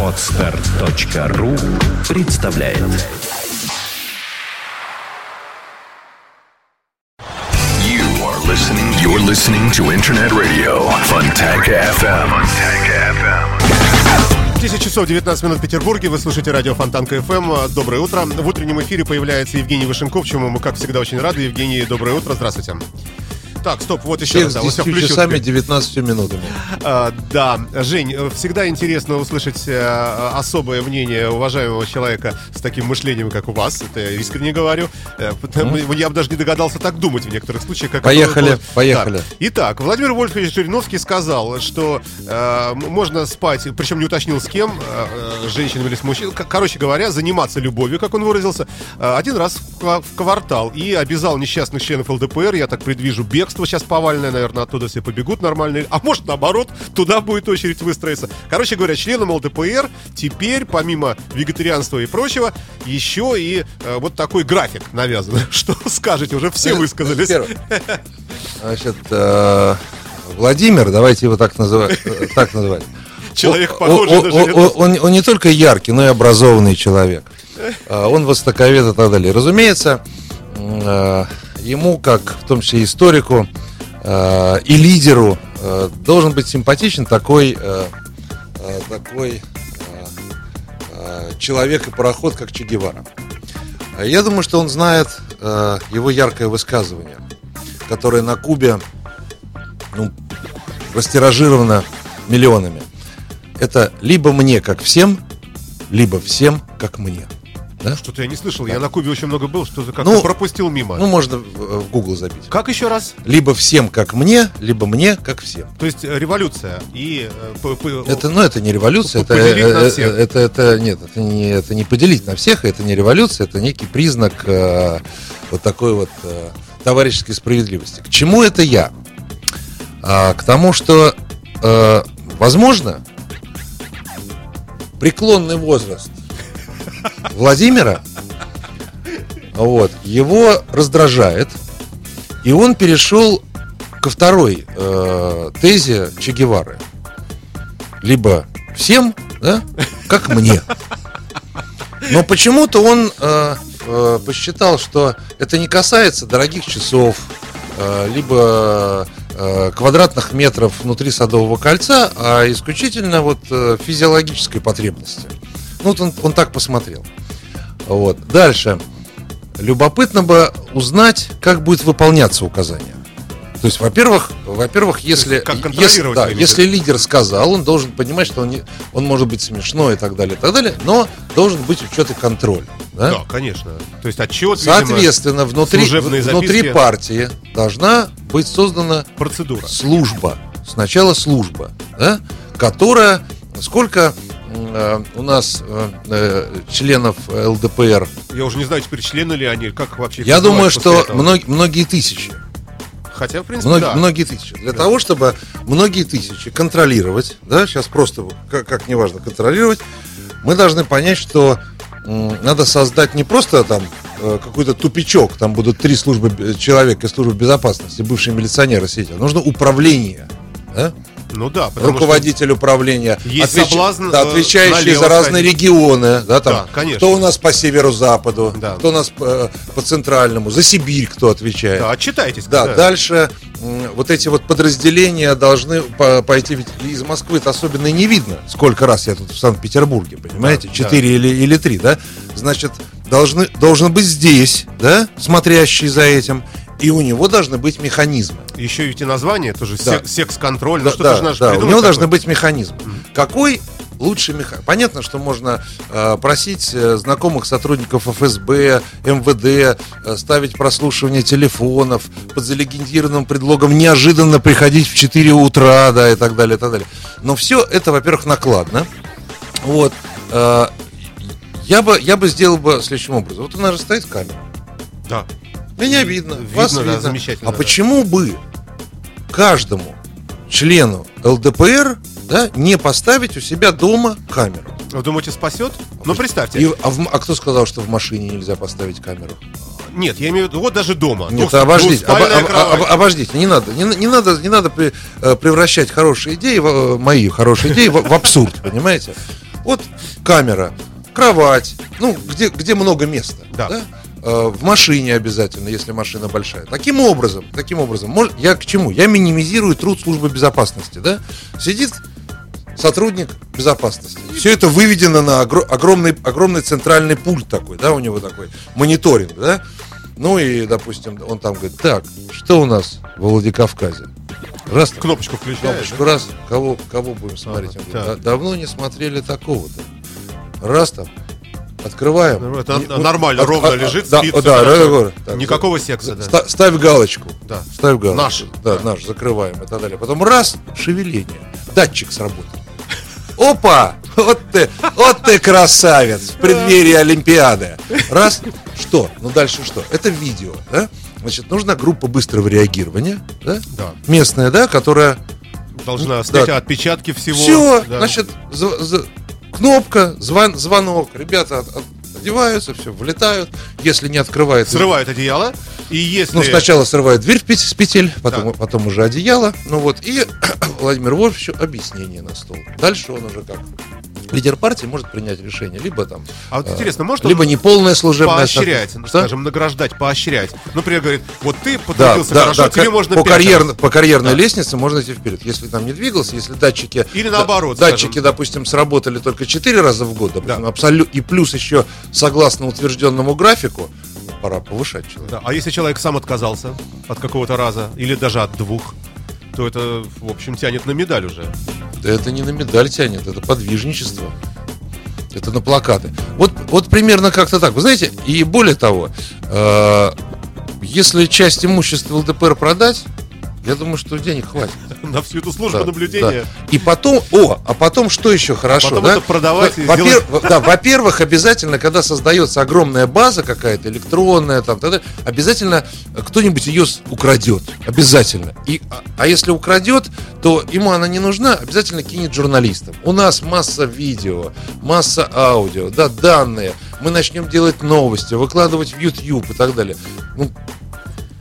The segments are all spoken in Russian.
Отстар.ру представляет You are listening. You're listening to Internet Radio Funtank FM. Funtank FM. 10 часов 19 минут в Петербурге. Вы слушаете радио Фонтанка ФМ. Доброе утро. В утреннем эфире появляется Евгений Вышенков, чему мы, как всегда, очень рады. Евгений, доброе утро. Здравствуйте. Так, стоп, вот еще Всех раз. да, вот 10 я включил часами теперь. 19 минутами. А, да, Жень, всегда интересно услышать э, особое мнение уважаемого человека с таким мышлением, как у вас. Это я искренне говорю. Потому- Я бы даже не догадался так думать в некоторых случаях. Как Поехали, поехали. Так. Итак, Владимир Вольфович Жириновский сказал, что м- можно спать, причем не уточнил с кем, с женщинами или с мужчиной. Короче говоря, заниматься любовью, как он выразился, один раз в квартал. И обязал несчастных членов ЛДПР, я так предвижу, бегство сейчас повальное, наверное, оттуда все побегут нормальные. А может, наоборот, туда будет очередь выстроиться. Короче говоря, членам ЛДПР теперь, помимо вегетарианства и прочего, еще и э, вот такой график навязан. Что скажете? Уже все высказались. Значит, э, Владимир, давайте его так называть. э, Так называть. Человек, Он- похожий он, на он- Жириновского. он- он не только яркий, но и образованный человек. А, Он востоковед и так далее. Разумеется, э, ему, как в том числе историку э, и лидеру, э, должен быть симпатичен такой, э, э, такой э, э, человек и пароход, как Че Гевара. А Я думаю, что он знает э, его яркое высказывание, которое на Кубе ну, растиражировано миллионами. Это либо мне как всем, либо всем как мне. Да? Что-то я не слышал. Я на Кубе очень много был, что-то как-то Ну, пропустил мимо. Ну, можно в в Google забить. как еще раз? Либо всем как мне, либо мне как всем. То есть э, революция и э, Это, ну, это не революция, это, Поделить на э, всех. э, это, это, нет, это не, это не поделить на всех, это не революция, это некий признак э, вот такой вот э, товарищеской справедливости. К чему это я? А, к тому, что, э, возможно, преклонный возраст Владимира, вот, его раздражает, и он перешел ко второй э, тезе Че Гевары. Либо всем, да, как мне. Но почему-то он э, э, посчитал, что это не касается дорогих часов, э, либо э, квадратных метров внутри Садового кольца, а исключительно вот э, физиологической потребности. Ну, вот он, он так посмотрел. Вот. Дальше. Любопытно бы узнать, как будет выполняться указание. То есть, во-первых, во-первых, если, если, да, если лидер сказал, он должен понимать, что он, не- он может быть смешной и так далее, и так далее, но должен быть учет и контроль. Да? Да, конечно. То есть отчет, видимо, Соответственно, внутри, служебные внутри записки. партии должна быть создана процедура. служба. Сначала служба, да, которая сколько у нас э, э, членов ЛДПР? Я уже не знаю, теперь члены ли они, как вообще Я думаю, что этого. мног- многие тысячи. Хотя, в принципе, Мног- да. Многие тысячи. Для того, чтобы многие тысячи контролировать, да, сейчас просто как, как неважно контролировать, мы должны понять, что надо создать не просто там э, какой-то тупичок, там будут три службы б- человек из службы безопасности, бывшие милиционеры сидят. а Нужно управление. да? Ну да, руководитель управления, Есть соблазн, да, э, отвечающий налево за разные сходить. регионы, да, там, Да, конечно. кто у нас по северо-западу, Да. кто у нас по, по центральному, за Сибирь кто отвечает. Да, отчитайтесь. Да, дальше м, вот эти вот подразделения должны по- пойти, ведь из Москвы-то особенно и не видно, сколько раз я тут в Санкт-Петербурге, понимаете, Да, четыре или, или три, да, значит, должны, должен быть здесь, да, смотрящий за этим, и у него должны быть механизмы. Еще ведь и название, тоже Да. сек- секс-контроль. Да, ну да, наш да, у него такое? должны быть механизмы. Какой лучший механизм? Понятно, что можно э, просить э, знакомых сотрудников ФСБ, МВД, э, ставить прослушивание телефонов под залегендированным предлогом неожиданно приходить в 4 утра, да, и так далее, и так далее. Но все это, во-первых, накладно. Вот. э, я бы, я бы сделал бы следующим образом. Вот у нас же стоит камера. Да. Меня видно, Видно, вас да, видно. замечательно, А да. почему бы каждому члену ЛДПР да, не поставить у себя дома камеру? Вы думаете, спасет? Ну, представьте. И- а, в а кто сказал, что в машине нельзя поставить камеру? Нет, я имею в виду, вот даже дома. Нет, Двух- обождите, об- об- об- обождите, не надо, не, не надо, не надо при- э, превращать хорошие идеи, в, э, мои хорошие идеи, в, в абсурд, понимаете? Вот камера, кровать, ну где, где много места, Да. Э, в машине обязательно, если машина большая. Таким образом, таким образом, я к чему? Я минимизирую труд службы безопасности, да? Сидит сотрудник безопасности. Все это выведено на огро- огромный, огромный центральный пульт такой, да, у него такой мониторинг, да. Ну и, допустим, он там говорит, так, что у нас в Владикавказе? Раз, Кнопочку включаешь. кнопочку, раз, кого, кого будем смотреть? Ага, говорит. «Да- давно не смотрели такого-то. Раз там, открываем. Ну, это Не- нормально, от- ровно от- лежит, да, спит, да, да, да, так, Никакого секса, да. Ста- Ставь галочку. Да. Ставь галочку. Наш. Да, наш, закрываем и так далее. Потом раз, шевеление. Датчик сработал. Опа! Вот ты, вот ты красавец в преддверии Олимпиады. Раз, что? Ну дальше что? Это видео, да? Значит, нужна группа быстрого реагирования, да? Да. Местная, да, которая Должна снять Да. отпечатки всего. все, Да. значит, за- за- кнопка, звон, звонок, ребята от- от- одеваются, все, влетают. Если не открывается Срывают одеяло. И если... Ну, сначала срывает дверь с петель, потом, потом уже одеяло. Ну вот, и Владимир Вольфовичу объяснение на стол. Дальше он уже как лидер партии может принять решение. Либо там... А вот э, интересно, может Либо неполное служебное... поощрять, соответствие. скажем, награждать, поощрять. Например, говорит, вот ты Да, потрудился да, хорошо, да, тебе ка- можно по, раз. по карьерной Да. лестнице можно идти вперед. Если там не двигался, если датчики... Или да- наоборот, Датчики, скажем. допустим, сработали только 4 раза в год, допустим, Да. абсолю- и плюс еще согласно утвержденному графику, пора повышать человека. Да, А если человек сам отказался от какого-то раза, или даже от двух, то это, в общем, тянет на медаль уже. Да это не на медаль тянет, это подвижничество. Это на плакаты. Вот, вот примерно как-то так. Вы знаете, и более того, э, если часть имущества ЛДПР продать, я думаю, что денег хватит. На всю эту службу Да, наблюдения. да. И потом, о, а потом что еще хорошо, потом да? это продавать и Во- сделать- во-пер- да, во-первых, обязательно, когда создается огромная база какая-то электронная, там, тогда обязательно кто-нибудь ее украдет, обязательно. И, а, а если украдет, то ему она не нужна, обязательно кинет журналистам. У нас масса видео, масса аудио, да, данные. Мы начнем делать новости, выкладывать в YouTube и так далее. Ну,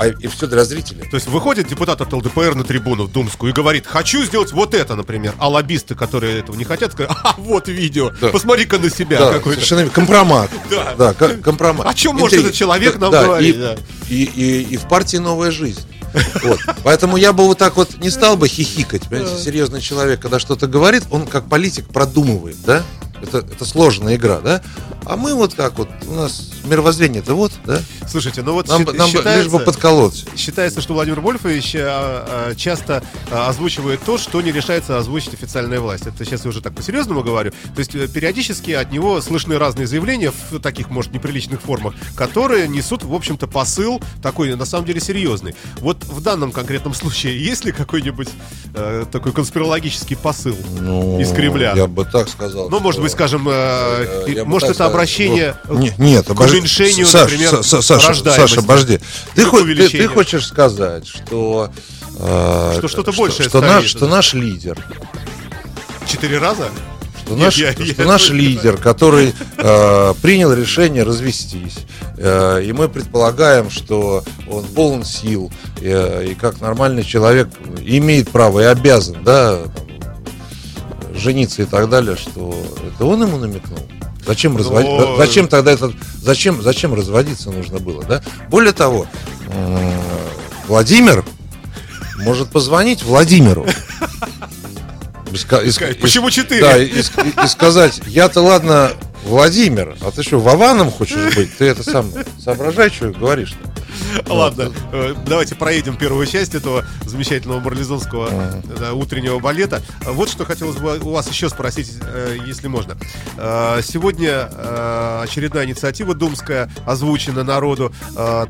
а, и все для зрителей. То есть выходит депутат от ЛДПР на трибуну в Думскую и говорит, хочу сделать вот это, например. А лоббисты, которые этого не хотят, скажут, а вот видео, Да. посмотри-ка на себя Да, какой-то. совершенно компромат. Да. да ко- компромат. О чем может этот человек нам Да, говорить, И, да. и, и, и в партии новая жизнь. Вот. Поэтому я бы вот так вот не стал бы хихикать. Понимаете, серьезный человек, когда что-то говорит, он как политик продумывает, да? Это, это сложная игра, да? А мы вот как вот, у нас мировоззрение-то вот, да? Слушайте, ну вот Нам, счит- нам лишь бы подколоть. считается, что Владимир Вольфович а, а, часто а, озвучивает то, что не решается озвучить официальная власть. Это сейчас я уже так по-серьезному говорю. То есть э, периодически от него слышны разные заявления в таких, может, неприличных формах, которые несут, в общем-то, посыл такой, на самом деле, серьезный. Вот в данном конкретном случае есть ли какой-нибудь э, такой конспирологический посыл Ну, из Кремля? Я бы так сказал. Ну, может быть, скажем, э, Э, может, это сказал. обращение Ну, не- нет, к обож- уменьшению, Саш, например, Са- Са- Саша. Саша, подожди. Ты, ты- ты хочешь сказать, что... э, Что что-то большее что, наш, что наш лидер, четыре раза? что наш, я- что я- наш лидер, который э, принял решение развестись, э, и мы предполагаем, что он полон сил, э, и как нормальный человек имеет право и обязан, да, там, жениться и так далее, что это он ему намекнул. Зачем, разводить? Но- зачем тогда этот, зачем, зачем разводиться нужно было, да? Более того, Владимир может позвонить Владимиру. И и «Почему четыре?» Да, и, и- и сказать, я-то ладно, Владимир, а ты что, Вованом хочешь быть? Ты это сам соображай, что говоришь Ладно, э, давайте проедем первую часть этого замечательного марлезонского утреннего балета. Вот что хотелось бы у вас еще спросить, э, если можно. Э, Сегодня очередная инициатива думская озвучена народу.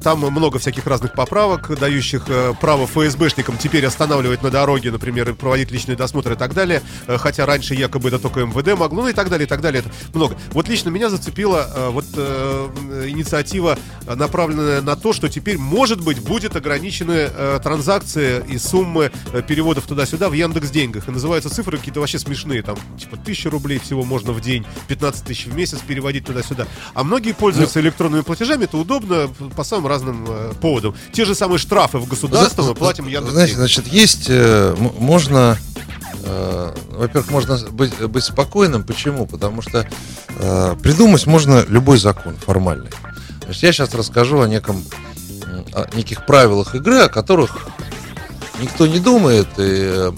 Там много всяких разных поправок, дающих право ФСБшникам теперь останавливать на дороге, например, и проводить личный досмотр и так далее. Хотя раньше якобы это только МВД могло, ну и так далее, и так далее. Это много. Вот лично меня зацепила вот инициатива, направленная на то, что теперь теперь, может быть, будет ограничены э, транзакции и суммы э, переводов туда-сюда в Яндекс деньгах. И называются цифры какие-то вообще смешные. Там, типа, тысяча рублей всего можно в день, 15 тысяч в месяц переводить туда-сюда. А многие пользуются Ну. электронными платежами. Это удобно по самым разным э, поводам. Те же самые штрафы в государство мы платим Яндекс Знаете, значит, есть, э, можно, э, во-первых, можно быть, быть спокойным. Почему? Потому что э, придумать можно любой закон формальный. Значит, я сейчас расскажу о неком, о неких правилах игры, о которых никто не думает и, э,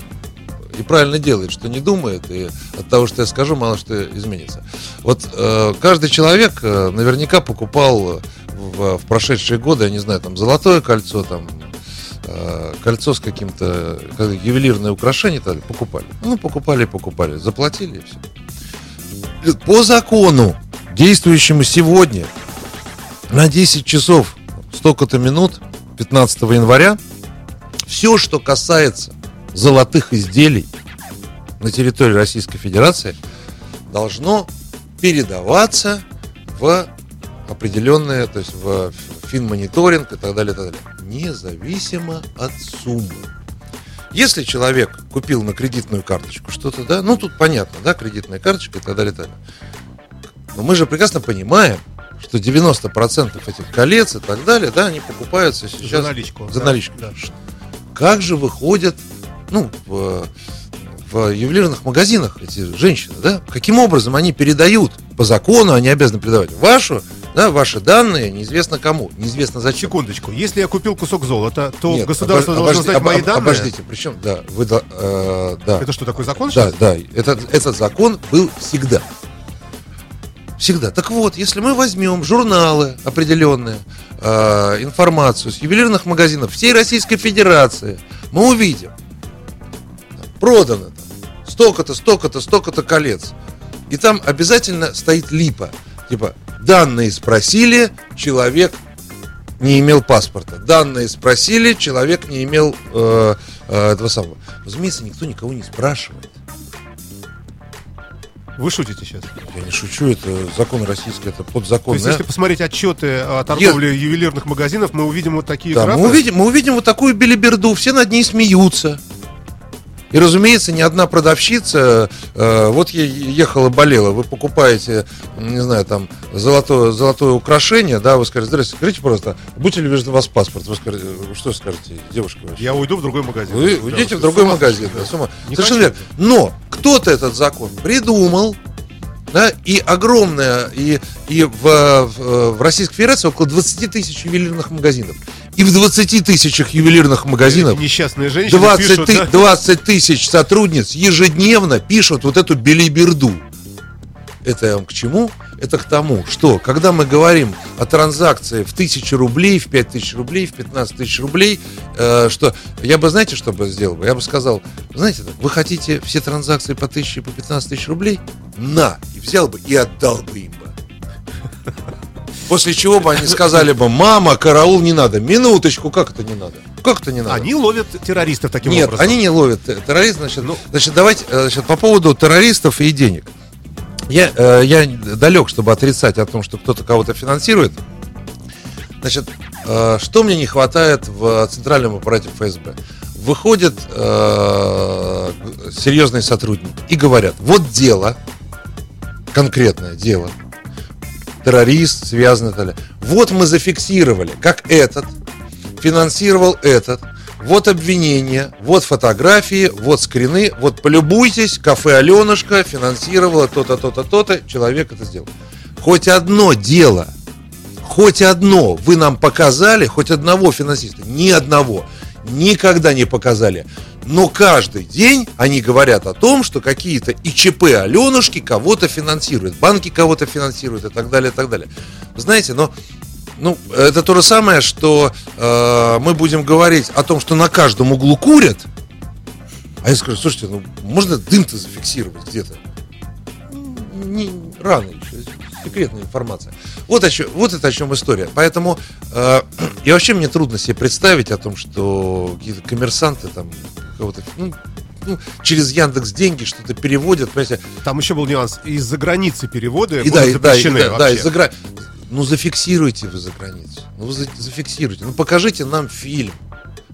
и правильно делает, что не думает, и от того, что я скажу, мало что изменится. Вот э, каждый человек э, наверняка покупал в, в прошедшие годы, я не знаю, там золотое кольцо, там э, кольцо с каким-то как ювелирное украшение, так покупали. Ну, покупали, покупали, заплатили и все. По закону, действующему сегодня, на 10 часов столько-то минут, 15 января, все, что касается золотых изделий на территории Российской Федерации, должно передаваться в определенные, то есть в финмониторинг и так далее, и так далее. Независимо от суммы. Если человек купил на кредитную карточку что-то, да, ну тут понятно, да, кредитная карточка и так далее, и так далее. Но мы же прекрасно понимаем, что 90% этих колец и так далее, да, они покупаются сейчас За наличку. За да. наличку. Да. как же выходят, ну, в, в ювелирных магазинах эти женщины, да? Каким образом они передают по закону, они обязаны передавать вашу, да, ваши данные, неизвестно кому, неизвестно зачем. Секундочку. Если я купил кусок золота, то Нет, государство обож- должно знать об- мои данные. Обождите, причем, да, вы, э, да. Это что, такой закон Да, сейчас? да, этот, этот закон был всегда. Всегда. Так вот, если мы возьмем журналы определенные, э, информацию с ювелирных магазинов всей Российской Федерации, мы увидим, продано столько-то, столько-то, столько-то колец. И там обязательно стоит липа. Типа, данные спросили, человек не имел паспорта. Данные спросили, человек не имел э, э, этого самого. Разумеется, никто никого не спрашивает. Вы шутите сейчас? Я не шучу, это закон российский, это подзакон. То есть, да? если посмотреть отчеты о торговле ювелирных магазинов, мы увидим вот такие Да, графы. мы увидим, мы увидим вот такую белиберду, все над ней смеются. И, разумеется, ни одна продавщица, э, вот я ехала, болела, вы покупаете, не знаю, там, золотое, золотое украшение, да, вы скажете, здравствуйте, скажите, пожалуйста, будете ли у вас паспорт? Вы скажете, вы что скажете, девушка вообще? Я уйду в другой магазин. Вы Да, уйдете в другой с ума магазин. да, с ума. Не Совершенно верно. Но кто-то этот закон придумал, да, и огромное, и, и в, в, в Российской Федерации около 20 тысяч ювелирных магазинов. И в 20 тысячах ювелирных магазинов Несчастные женщины 20, пишут, ты- да, 20 тысяч сотрудниц ежедневно пишут вот эту белиберду. Это я вам к чему? Это к тому, что когда мы говорим о транзакции в тысячу рублей, в пять тысяч рублей, в 15 тысяч рублей, э, что я бы, знаете, что бы сделал? Я бы сказал, знаете, вы хотите все транзакции по тысяче, по 15 тысяч рублей? На! И взял бы и отдал бы им бы. После чего бы они сказали бы, мама, караул не надо. Минуточку, как это не надо? Как это не надо? Они ловят террористов таким Нет, образом. они не ловят те- террористов. Значит, Ну. значит, давайте э, значит, по поводу террористов и денег. Я, э, я далек, чтобы отрицать о том, что кто-то кого-то финансирует. Значит, э, что мне не хватает в центральном аппарате ФСБ? Выходят э, серьезные сотрудники и говорят, вот дело, конкретное дело, террорист связан и так далее. Вот мы зафиксировали, как этот финансировал этот, вот обвинения, вот фотографии, вот скрины, вот полюбуйтесь, кафе Аленушка финансировало то-то, то-то, то-то, человек это сделал. Хоть одно дело, хоть одно вы нам показали, хоть одного финансиста, ни одного, никогда не показали. Но каждый день они говорят о том, что какие-то ИЧП Аленушки кого-то финансируют, банки кого-то финансируют и так далее, и так далее. Знаете, но ну, это то же самое, что э, мы будем говорить о том, что на каждом углу курят. А я скажу, слушайте, ну можно дым-то зафиксировать где-то? Не, рано еще, секретная информация. Вот, о чем, вот это о чем история. Поэтому э, и вообще мне трудно себе представить о том, что какие-то коммерсанты там кого-то ну, ну, через Яндекс деньги что-то переводят, понимаете, Там еще был нюанс. Из-за границы переводы и да, и, да, и, да, да, из-за гра- ну зафиксируйте вы за границу. Ну вы за- зафиксируйте. Ну покажите нам фильм.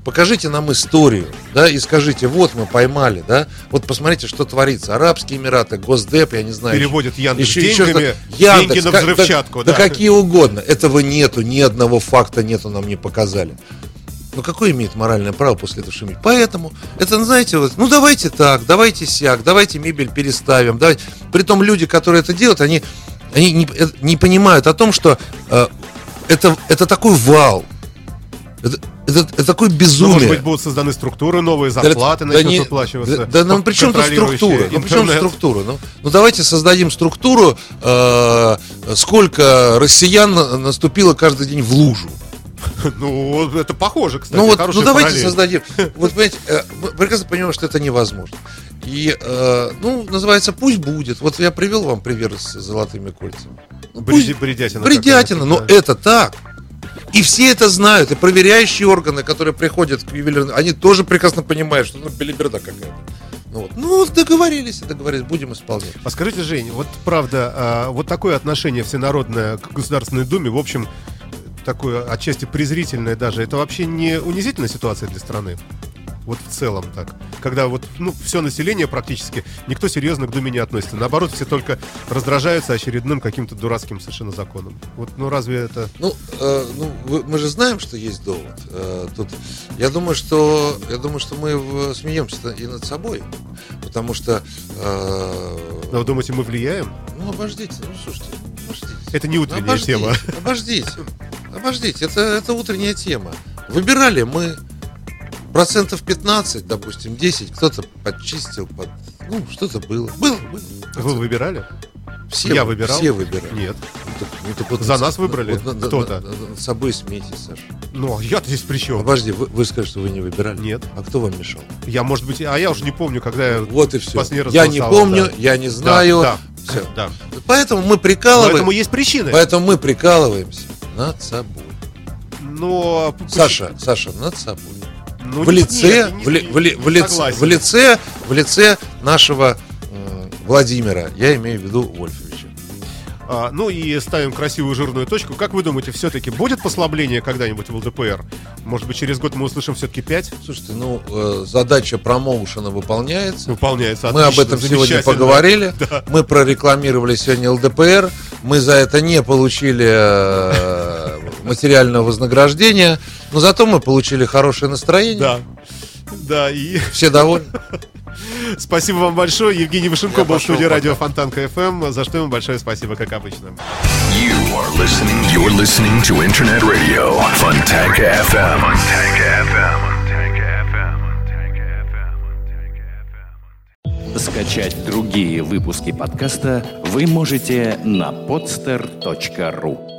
Покажите нам историю, да, и скажите, вот мы поймали, да, вот посмотрите, что творится. Арабские Эмираты, Госдеп, я не знаю. Переводят Яндекс еще- еще деньгами, что-то. Яндекс, деньги на как- да- взрывчатку, Да, да. какие угодно. Этого нету, ни одного факта нету, нам не показали. Ну какое имеет моральное право после этого шуметь? Поэтому, это, ну, знаете, вот, ну давайте так, давайте сяк, давайте мебель переставим. Давайте. Притом люди, которые это делают, они, они не, э, не понимают о том, что э, это, это такой вал. Это, это, это такое Ну, безумие. может быть, будут созданы структуры, новые зарплаты да начнут не- выплачиваться. Да, да ну при чем тут структура? Ну при чем структура? Ну, ну давайте создадим структуру, э, сколько россиян на- наступило каждый день в лужу. Ну, это похоже, кстати. ну вот, ну давайте параллель. создадим. Вот понимаете, э, мы прекрасно понимаем, что это невозможно. И, э, ну, называется, пусть будет. Вот я привел вам пример с золотыми кольцами. Ну, Бреди- бредятина Бредятина, но да. это так. И все это знают, и проверяющие органы, которые приходят к ювелирным, они тоже прекрасно понимают, что ну, белиберда какая-то. Ну, вот. ну, договорились, договорились, будем исполнять. А скажите, Жень, вот правда, а, вот такое отношение всенародное к Государственной Думе, в общем, такое отчасти презрительное даже, это вообще не унизительная ситуация для страны? Вот в целом так. Когда вот, ну, все население практически, никто серьезно к Думе не относится. Наоборот, все только раздражаются очередным каким-то дурацким совершенно законом. Вот, ну, разве это... Ну, э, ну вы- мы же знаем, что есть довод. Э, тут, я думаю, что я думаю, что мы в- смеемся и над собой, потому что, э, Ну, вы думаете, мы влияем? ну обождите, ну слушайте, ну, обождите. Это не утренняя Обождите, тема. Обождите, обождите, это, это утренняя тема. Выбирали мы процентов 15, допустим, 10, кто-то подчистил, под, ну, что-то было. Было, было. Вы выбирали? Все, Я вы- выбирал? Все выбирали. Нет. Ну, ну, так вот За нас выбрали? вот Кто-то? над собой смейтесь, Саша. Ну, а я-то здесь при чем? Подожди, вы, вы скажете, что вы не выбирали? Нет. А кто вам мешал? Я, может быть, а я уже не помню, когда я... Вот и все. Последний раз Я не помню, да. я не Да, знаю. Да, Всё. да. Поэтому мы прикалываем. Поэтому есть причины. Поэтому мы прикалываемся над собой. Но... Саша, Саша, над собой. ну, в лице, нет, в, ли- в ли- в лице, в лице, в лице нашего м, Владимира. Я имею в виду Вольфовича. А, ну и ставим красивую жирную точку. Как вы думаете, все-таки будет послабление когда-нибудь в ЛДПР? Может быть, через год мы услышим все-таки 5? Слушайте, ну э, задача промоушена выполняется. Выполняется. Мы об Отлично, этом сегодня поговорили. Мы прорекламировали сегодня ЛДПР. Мы за это не получили э, материального вознаграждения. Но зато мы получили хорошее настроение. Да. Да, и Все довольны. спасибо вам большое. Евгений Вышенко был в студии радио Фонтанка FM, за что ему большое спасибо, как обычно. You are listening. You're listening to Internet Radio, Funtank FM. Funtank FM. Скачать другие выпуски подкаста вы можете на podster.ru